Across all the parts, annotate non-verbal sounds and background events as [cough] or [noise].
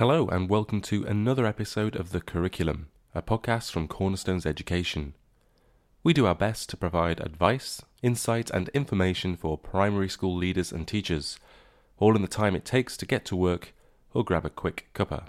Hello, and welcome to another episode of The Curriculum, a podcast from Cornerstones Education. We do our best to provide advice, insight, and information for primary school leaders and teachers, all in the time it takes to get to work or grab a quick cuppa.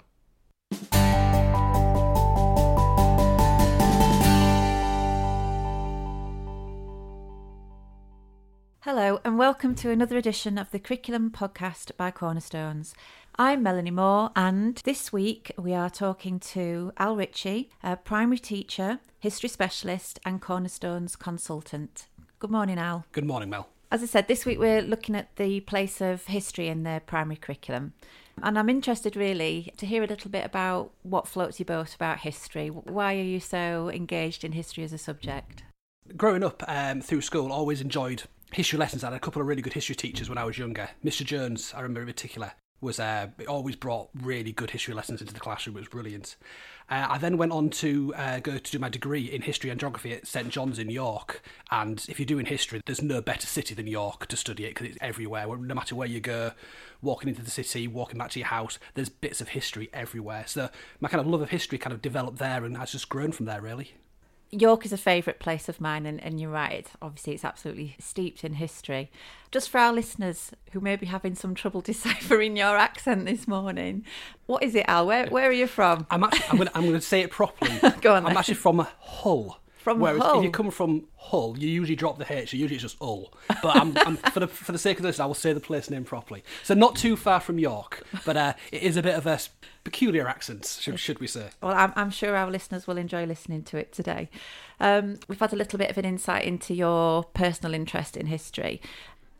Hello, and welcome to another edition of the Curriculum Podcast by Cornerstones. I'm Melanie Moore, and this week we are talking to Al Ritchie, a primary teacher, history specialist, and Cornerstones consultant. Good morning, Al. Good morning, Mel. As I said, this week we're looking at the place of history in the primary curriculum. And I'm interested really to hear a little bit about what floats your boat about history. Why are you so engaged in history as a subject? Growing up um, through school, always enjoyed history lessons. I had a couple of really good history teachers when I was younger. Mr. Jones, I remember in particular, was uh, always brought really good history lessons into the classroom. It was brilliant. Uh, I then went on to uh, go to do my degree in history and geography at St John's in York. And if you're doing history, there's no better city than York to study it because it's everywhere. No matter where you go, walking into the city, walking back to your house, there's bits of history everywhere. So my kind of love of history kind of developed there and has just grown from there, really. York is a favourite place of mine, and, and you're right. Obviously, it's absolutely steeped in history. Just for our listeners who may be having some trouble [laughs] deciphering your accent this morning, what is it, Al? Where, where are you from? I'm actually, I'm going to, I'm going to say it properly. [laughs] Go on. I'm then. actually from Hull. From Whereas Hull? if you come from Hull, you usually drop the H. So Usually it's just Hull. But I'm, I'm, for the for the sake of this, I will say the place name properly. So not too far from York, but uh, it is a bit of a peculiar accent, should, should we say? Well, I'm, I'm sure our listeners will enjoy listening to it today. Um, we've had a little bit of an insight into your personal interest in history.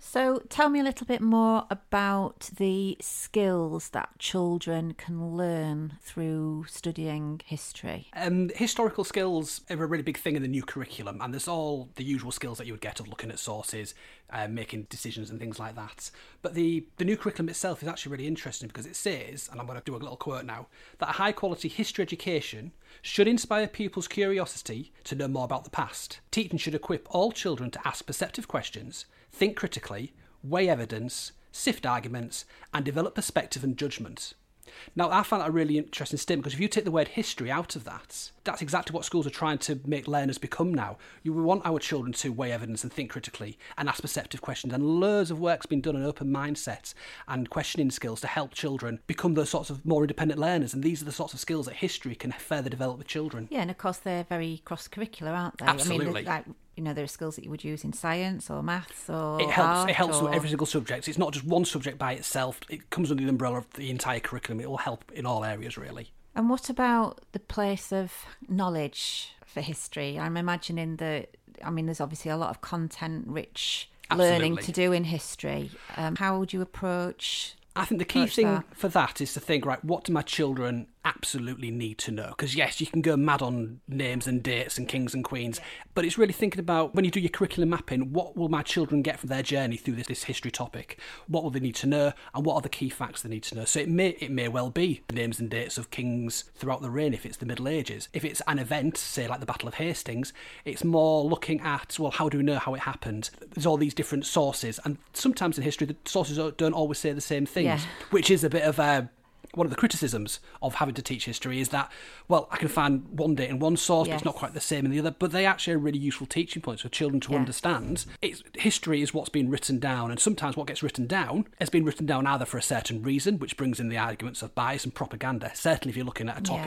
So, tell me a little bit more about the skills that children can learn through studying history. Um, historical skills are a really big thing in the new curriculum, and there's all the usual skills that you would get of looking at sources, uh, making decisions, and things like that. But the, the new curriculum itself is actually really interesting because it says, and I'm going to do a little quote now, that a high quality history education should inspire pupils' curiosity to know more about the past. Teaching should equip all children to ask perceptive questions, think critically, weigh evidence, sift arguments, and develop perspective and judgment. Now, I found that a really interesting statement because if you take the word history out of that, that's exactly what schools are trying to make learners become now. You want our children to weigh evidence and think critically and ask perceptive questions, and loads of work's been done on open mindsets and questioning skills to help children become those sorts of more independent learners. And these are the sorts of skills that history can further develop with children. Yeah, and of course they're very cross curricular, aren't they? I Absolutely. mean, like, you know, there are skills that you would use in science or maths or It helps. It helps or... with every single subject. It's not just one subject by itself. It comes under the umbrella of the entire curriculum. It will help in all areas, really. And what about the place of knowledge for history? I'm imagining that, I mean, there's obviously a lot of content rich learning to do in history. Um, how would you approach? I think the key thing that. for that is to think, right, what do my children absolutely need to know? Because, yes, you can go mad on names and dates and kings and queens, but it's really thinking about when you do your curriculum mapping, what will my children get from their journey through this, this history topic? What will they need to know? And what are the key facts they need to know? So it may, it may well be the names and dates of kings throughout the reign if it's the Middle Ages. If it's an event, say like the Battle of Hastings, it's more looking at, well, how do we know how it happened? There's all these different sources, and sometimes in history, the sources don't always say the same things Yeah. which is a bit of a one of the criticisms of having to teach history is that well I can find one date in one source but it's not quite the same in the other but they actually are really useful teaching points for children to Yeah. understand it's history is what's been written down and sometimes what gets written down has been written down either for a certain reason which brings in the arguments of bias and propaganda certainly if you're looking at a Yeah.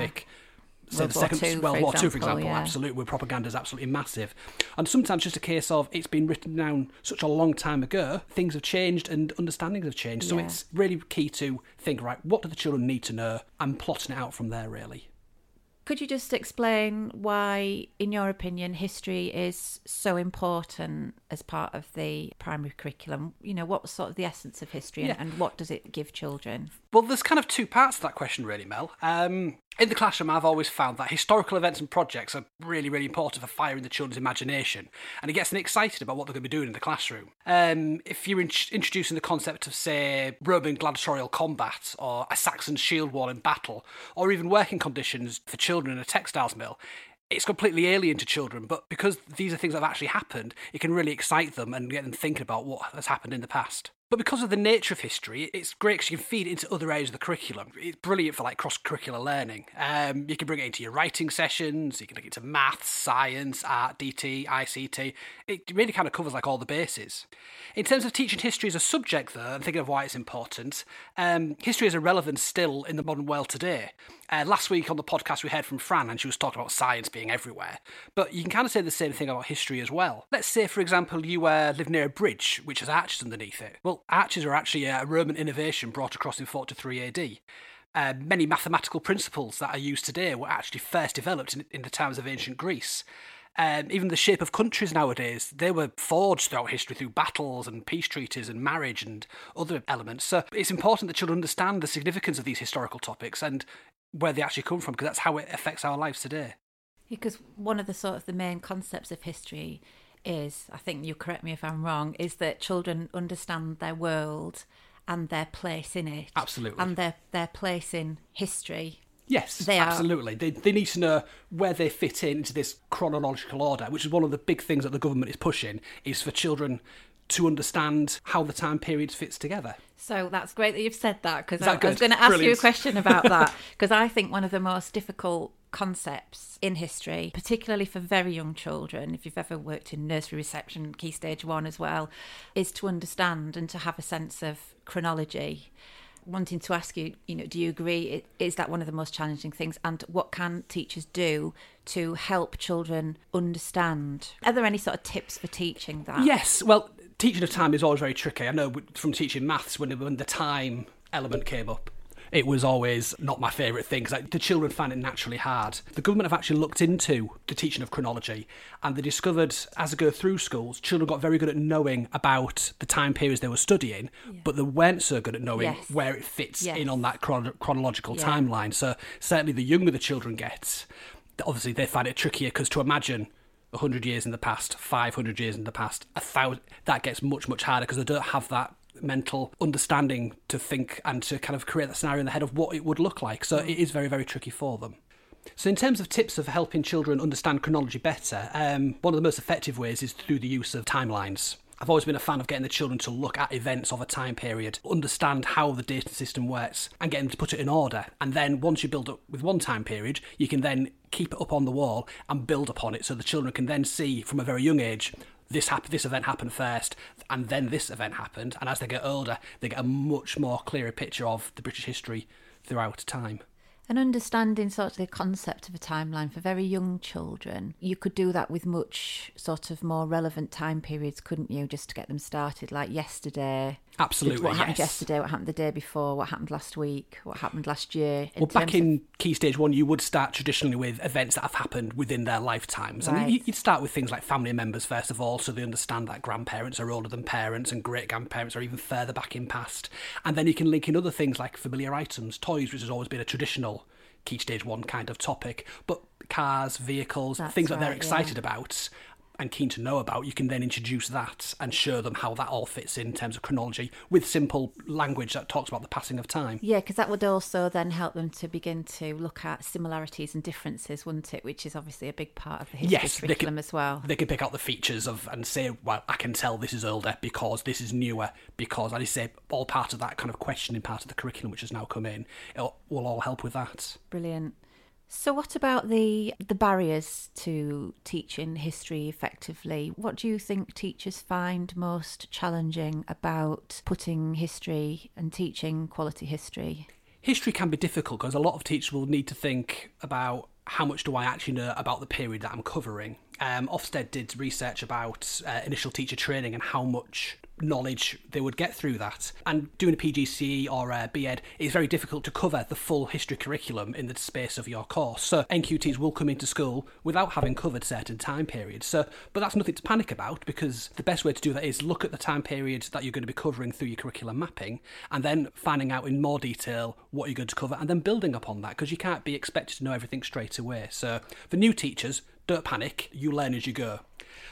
Say World the War second Two, World War Two, for example, example, yeah. absolutely, where propaganda is absolutely massive, and sometimes just a case of it's been written down such a long time ago, things have changed and understandings have changed. So Yeah. it's really key to think right, what do the children need to know, and plotting it out from there. Really, Could you just explain why, in your opinion, history is so important as part of the primary curriculum? You know, what's sort of the essence of history and, Yeah. and what does it give children? Well, there's kind of two parts to that question, really, Mel. Um, in the classroom, I've always found that historical events and projects are really, really important for firing the children's imagination, and it gets them excited about what they're going to be doing in the classroom. Um, if you're in- introducing the concept of, say, Roman gladiatorial combat, or a Saxon shield wall in battle, or even working conditions for children in a textiles mill, it's completely alien to children, but because these are things that have actually happened, it can really excite them and get them thinking about what has happened in the past. But because of the nature of history, it's great because you can feed it into other areas of the curriculum. It's brilliant for like cross-curricular learning. Um, you can bring it into your writing sessions. You can take it to maths, science, art, DT, ICT. It really kind of covers like all the bases. In terms of teaching history as a subject, though, and thinking of why it's important, um, history is a relevance still in the modern world today. Uh, last week on the podcast, we heard from Fran, and she was talking about science being everywhere. But you can kind of say the same thing about history as well. Let's say, for example, you uh, live near a bridge which has arches underneath it. Well, arches are actually a Roman innovation brought across in 43 AD. Uh, many mathematical principles that are used today were actually first developed in, in the times of ancient Greece. Um, even the shape of countries nowadays, they were forged throughout history through battles and peace treaties and marriage and other elements. So it's important that children understand the significance of these historical topics and where they actually come from, because that's how it affects our lives today. Because one of the sort of the main concepts of history is, I think you correct me if I'm wrong, is that children understand their world and their place in it. Absolutely. And their their place in history. Yes, They are- absolutely. They, they need to know where they fit in into this chronological order, which is one of the big things that the government is pushing, is for children to understand how the time periods fits together. So that's great that you've said that because I, I was going to ask you a question about that [laughs] because I think one of the most difficult concepts in history, particularly for very young children, if you've ever worked in nursery reception, key stage one as well, is to understand and to have a sense of chronology. Wanting to ask you, you know, do you agree? Is that one of the most challenging things? And what can teachers do to help children understand? Are there any sort of tips for teaching that? Yes, well, teaching of time is always very tricky. I know from teaching maths when, when the time element came up. It was always not my favourite thing because the children find it naturally hard. The government have actually looked into the teaching of chronology and they discovered as they go through schools, children got very good at knowing about the time periods they were studying, but they weren't so good at knowing Yes. where it fits Yes. in on that chron- chronological Yeah. timeline. So certainly the younger the children get, obviously they find it trickier because to imagine 100 years in the past, 500 years in the past, a thousand, that gets much, much harder because they don't have that mental understanding to think and to kind of create that scenario in the head of what it would look like. So it is very, very tricky for them. So, in terms of tips of helping children understand chronology better, um, one of the most effective ways is through the use of timelines. I've always been a fan of getting the children to look at events of a time period, understand how the data system works, and get them to put it in order. And then once you build up with one time period, you can then keep it up on the wall and build upon it so the children can then see from a very young age this hap- this event happened first and then this event happened and as they get older they get a much more clearer picture of the british history throughout time And understanding sort of the concept of a timeline for very young children, you could do that with much sort of more relevant time periods, couldn't you? Just to get them started, like yesterday. Absolutely, What happened yes. yesterday? What happened the day before? What happened last week? What happened last year? Well, back terms of- in Key Stage 1, you would start traditionally with events that have happened within their lifetimes. And Right. you- you'd start with things like family members, first of all, so they understand that grandparents are older than parents and great grandparents are even further back in past. And then you can link in other things like familiar items, toys, which has always been a traditional Key Stage 1 kind of topic. But cars, vehicles, That's things that they're right, yeah. excited about and keen to know about, you can then introduce that and show them how that all fits in terms of chronology with simple language that talks about the passing of time. Yeah, because that would also then help them to begin to look at similarities and differences, wouldn't it? Which is obviously a big part of the history yes, curriculum can, as well. They can pick out the features of and say, well, I can tell this is older because this is newer because I say all part of that kind of questioning part of the curriculum which has now come in. It will all help with that. Brilliant. So, what about the the barriers to teaching history effectively? What do you think teachers find most challenging about putting history and teaching quality history? History can be difficult because a lot of teachers will need to think about how much do I actually know about the period that I'm covering. Um, Ofsted did research about uh, initial teacher training and how much knowledge they would get through that. And doing a PGCE or a BEd is very difficult to cover the full history curriculum in the space of your course. So NQTs will come into school without having covered certain time periods. So, but that's nothing to panic about because the best way to do that is look at the time periods that you're going to be covering through your curriculum mapping, and then finding out in more detail what you're going to cover, and then building upon that because you can't be expected to know everything straight away. So for new teachers, don't panic. You learn as you go.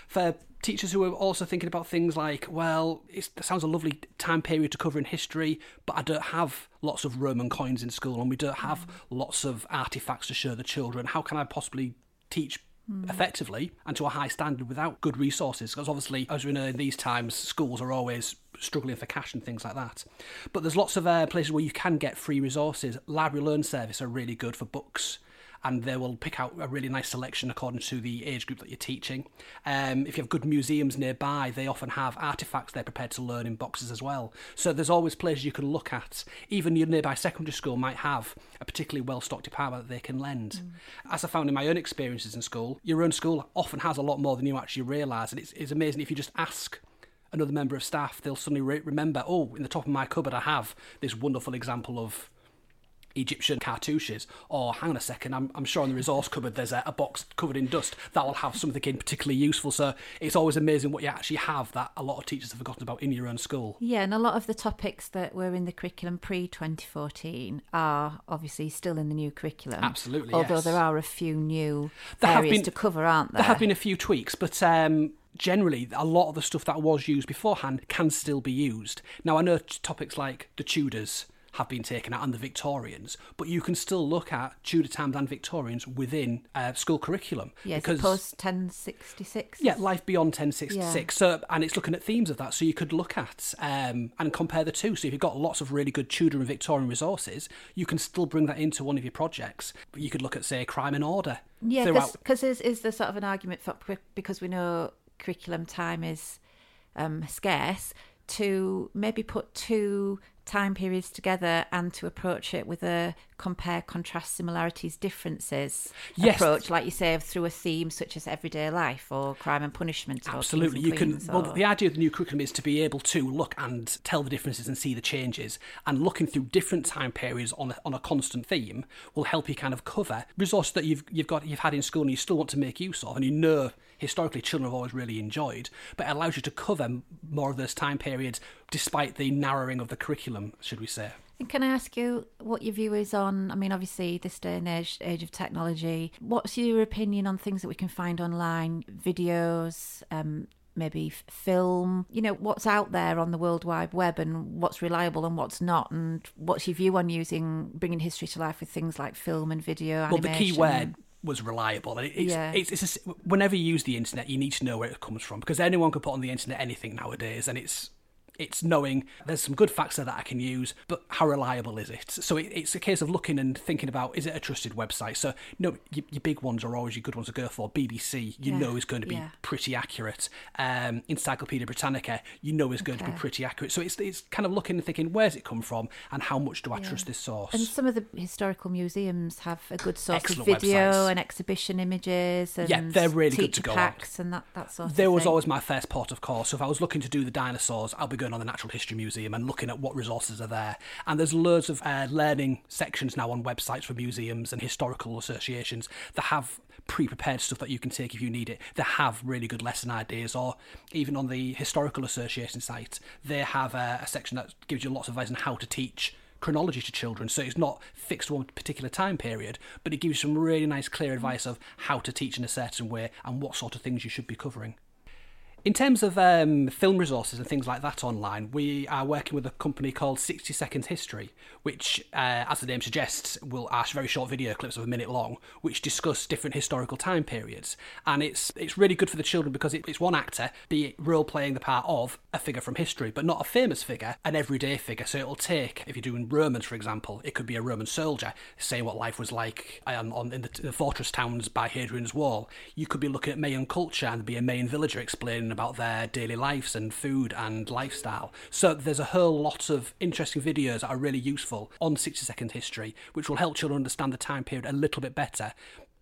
For teachers who are also thinking about things like, well, it's, it sounds a lovely time period to cover in history, but I don't have lots of Roman coins in school, and we don't have lots of artifacts to show the children. How can I possibly teach effectively and to a high standard without good resources? Because obviously, as we know in these times, schools are always struggling for cash and things like that. But there's lots of uh, places where you can get free resources. Library Learn Service are really good for books and they will pick out a really nice selection according to the age group that you're teaching. Um, if you have good museums nearby, they often have artifacts they're prepared to learn in boxes as well. So there's always places you can look at. Even your nearby secondary school might have a particularly well stocked department that they can lend. Mm. As I found in my own experiences in school, your own school often has a lot more than you actually realise, and it's, it's amazing if you just ask another member of staff, they'll suddenly re- remember, oh, in the top of my cupboard, I have this wonderful example of Egyptian cartouches, or hang on a second, I'm, I'm sure in the resource cupboard there's a, a, box covered in dust that will have something in particularly useful. So it's always amazing what you actually have that a lot of teachers have forgotten about in your own school. Yeah, and a lot of the topics that were in the curriculum pre 2014 are obviously still in the new curriculum. Absolutely, Although yes. there are a few new there areas been, to cover, aren't there? There have been a few tweaks, but um, generally a lot of the stuff that was used beforehand can still be used. Now I know topics like the Tudors have been taken out and the Victorians, but you can still look at Tudor times and Victorians within uh, school curriculum. Yeah, because post 1066. Yeah, life beyond 1066. Yeah. So, and it's looking at themes of that. So you could look at um, and compare the two. So if you've got lots of really good Tudor and Victorian resources, you can still bring that into one of your projects. But you could look at, say, crime and order. Yeah, because is, is there sort of an argument for because we know curriculum time is um, scarce to maybe put two time periods together and to approach it with a compare, contrast, similarities, differences yes. approach, like you say, through a theme such as everyday life or crime and punishment. Absolutely, you can. Or... Well, the idea of the new curriculum is to be able to look and tell the differences and see the changes, and looking through different time periods on a, on a constant theme will help you kind of cover resources that you've you've got you've had in school and you still want to make use of, and you know historically children have always really enjoyed, but it allows you to cover more of those time periods despite the narrowing of the curriculum, should we say. And can I ask you what your view is on? I mean, obviously, this day and age, age of technology. What's your opinion on things that we can find online, videos, um, maybe film? You know, what's out there on the World Wide Web, and what's reliable and what's not, and what's your view on using bringing history to life with things like film and video? Well, animation? the key word was reliable. It's, yeah. it's, it's a, whenever you use the internet, you need to know where it comes from because anyone can put on the internet anything nowadays, and it's it's knowing there's some good facts there that I can use, but how reliable is it? So it, it's a case of looking and thinking about is it a trusted website? So no, your, your big ones are always your good ones to go for. BBC, you yeah. know, is going to be yeah. pretty accurate. Um, Encyclopedia Britannica, you know, is going okay. to be pretty accurate. So it's it's kind of looking and thinking where's it come from and how much do I yeah. trust this source? And some of the historical museums have a good source Excellent of video websites. and exhibition images. And yeah, they're really good to go packs on. and that that sort. There was thing. always my first port of call. So if I was looking to do the dinosaurs, I'll be going on the Natural History Museum and looking at what resources are there. And there's loads of uh, learning sections now on websites for museums and historical associations that have pre-prepared stuff that you can take if you need it. They have really good lesson ideas, or even on the historical association site, they have a, a section that gives you lots of advice on how to teach chronology to children. So it's not fixed to one particular time period, but it gives you some really nice, clear advice of how to teach in a certain way and what sort of things you should be covering. In terms of um, film resources and things like that online, we are working with a company called 60 Seconds History, which, uh, as the name suggests, will ask very short video clips of a minute long, which discuss different historical time periods. And it's it's really good for the children because it, it's one actor, be it role playing the part of a figure from history, but not a famous figure, an everyday figure. So it'll take, if you're doing Romans, for example, it could be a Roman soldier saying what life was like um, on, in the, the fortress towns by Hadrian's Wall. You could be looking at Mayan culture and be a Mayan villager explaining about their daily lives and food and lifestyle. So there's a whole lot of interesting videos that are really useful on 60 second history, which will help children understand the time period a little bit better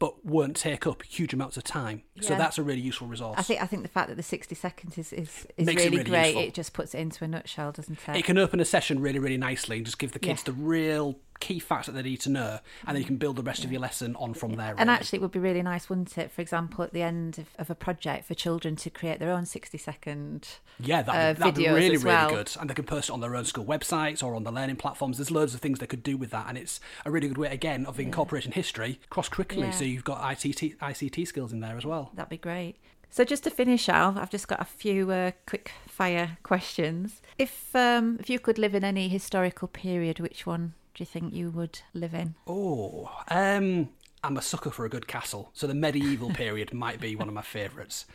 but won't take up huge amounts of time. Yeah. So that's a really useful resource. I think I think the fact that the 60 seconds is, is, is really, really, great. Useful. It just puts it into a nutshell, doesn't it? It can open a session really, really nicely and just give the kids yeah. the real key facts that they need to know, and then you can build the rest yeah. of your lesson on from there. Really. And actually, it would be really nice, wouldn't it? For example, at the end of, of a project for children to create their own sixty-second yeah, that'd, uh, that'd be really, well. really good, and they can post it on their own school websites or on the learning platforms. There's loads of things they could do with that, and it's a really good way again of incorporating yeah. history cross curricularly. So you've got ICT ICT skills in there as well. That'd be great. So just to finish off, I've just got a few uh, quick fire questions. If um, if you could live in any historical period, which one do you think you would live in? Oh, um, I'm a sucker for a good castle, so the medieval [laughs] period might be one of my favourites.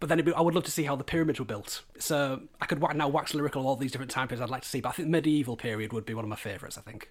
But then be, I would love to see how the pyramids were built. So I could now wax lyrical of all these different time periods I'd like to see. But I think the medieval period would be one of my favourites. I think.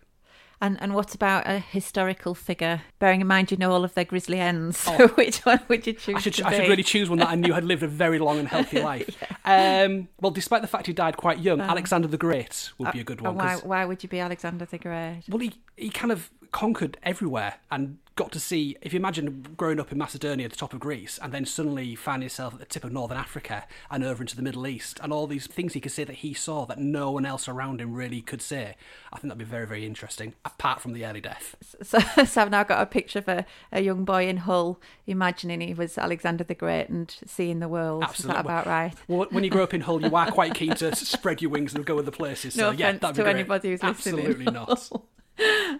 And and what about a historical figure? Bearing in mind you know all of their grisly ends, oh. [laughs] which one would you choose? I should, I should really choose one that I knew had lived a very long and healthy [laughs] life. yeah. um, well, despite the fact he died quite young, um, Alexander the Great would be a good one. Why, why would you be Alexander the Great? Well, he, he kind of conquered everywhere and got to see if you imagine growing up in Macedonia at the top of Greece and then suddenly find yourself at the tip of northern Africa and over into the Middle East and all these things he could say that he saw that no one else around him really could say. I think that'd be very, very interesting, apart from the early death. So, [laughs] so I've now got a picture of a, a young boy in Hull imagining he was Alexander the Great and seeing the world. Absolutely. Is that about right? Well, when you grow up in Hull, you are quite keen to [laughs] spread your wings and go other places. No so, yeah, offense to anybody who's listening. Absolutely not. [laughs]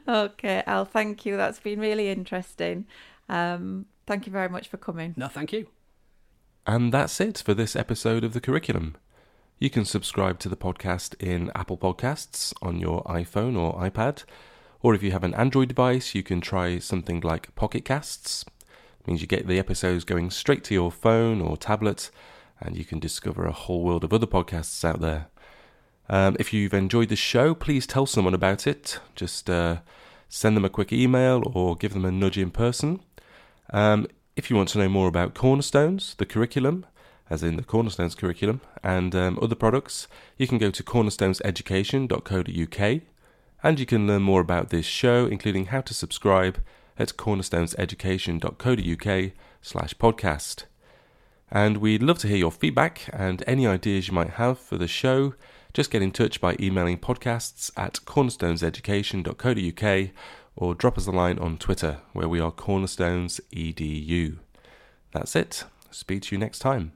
okay, Al, thank you. That's been really interesting. Um, thank you very much for coming. No, thank you. And that's it for this episode of the curriculum. You can subscribe to the podcast in Apple Podcasts on your iPhone or iPad, or if you have an Android device, you can try something like Pocket Casts. It means you get the episodes going straight to your phone or tablet, and you can discover a whole world of other podcasts out there. Um, if you've enjoyed the show, please tell someone about it. Just uh, send them a quick email or give them a nudge in person. Um, if you want to know more about Cornerstones, the curriculum, as in the Cornerstones curriculum, and um, other products, you can go to cornerstoneseducation.co.uk and you can learn more about this show, including how to subscribe at cornerstoneseducation.co.uk slash podcast. And we'd love to hear your feedback and any ideas you might have for the show just get in touch by emailing podcasts at cornerstoneseducation.co.uk or drop us a line on Twitter where we are cornerstonesedu. That's it. Speak to you next time.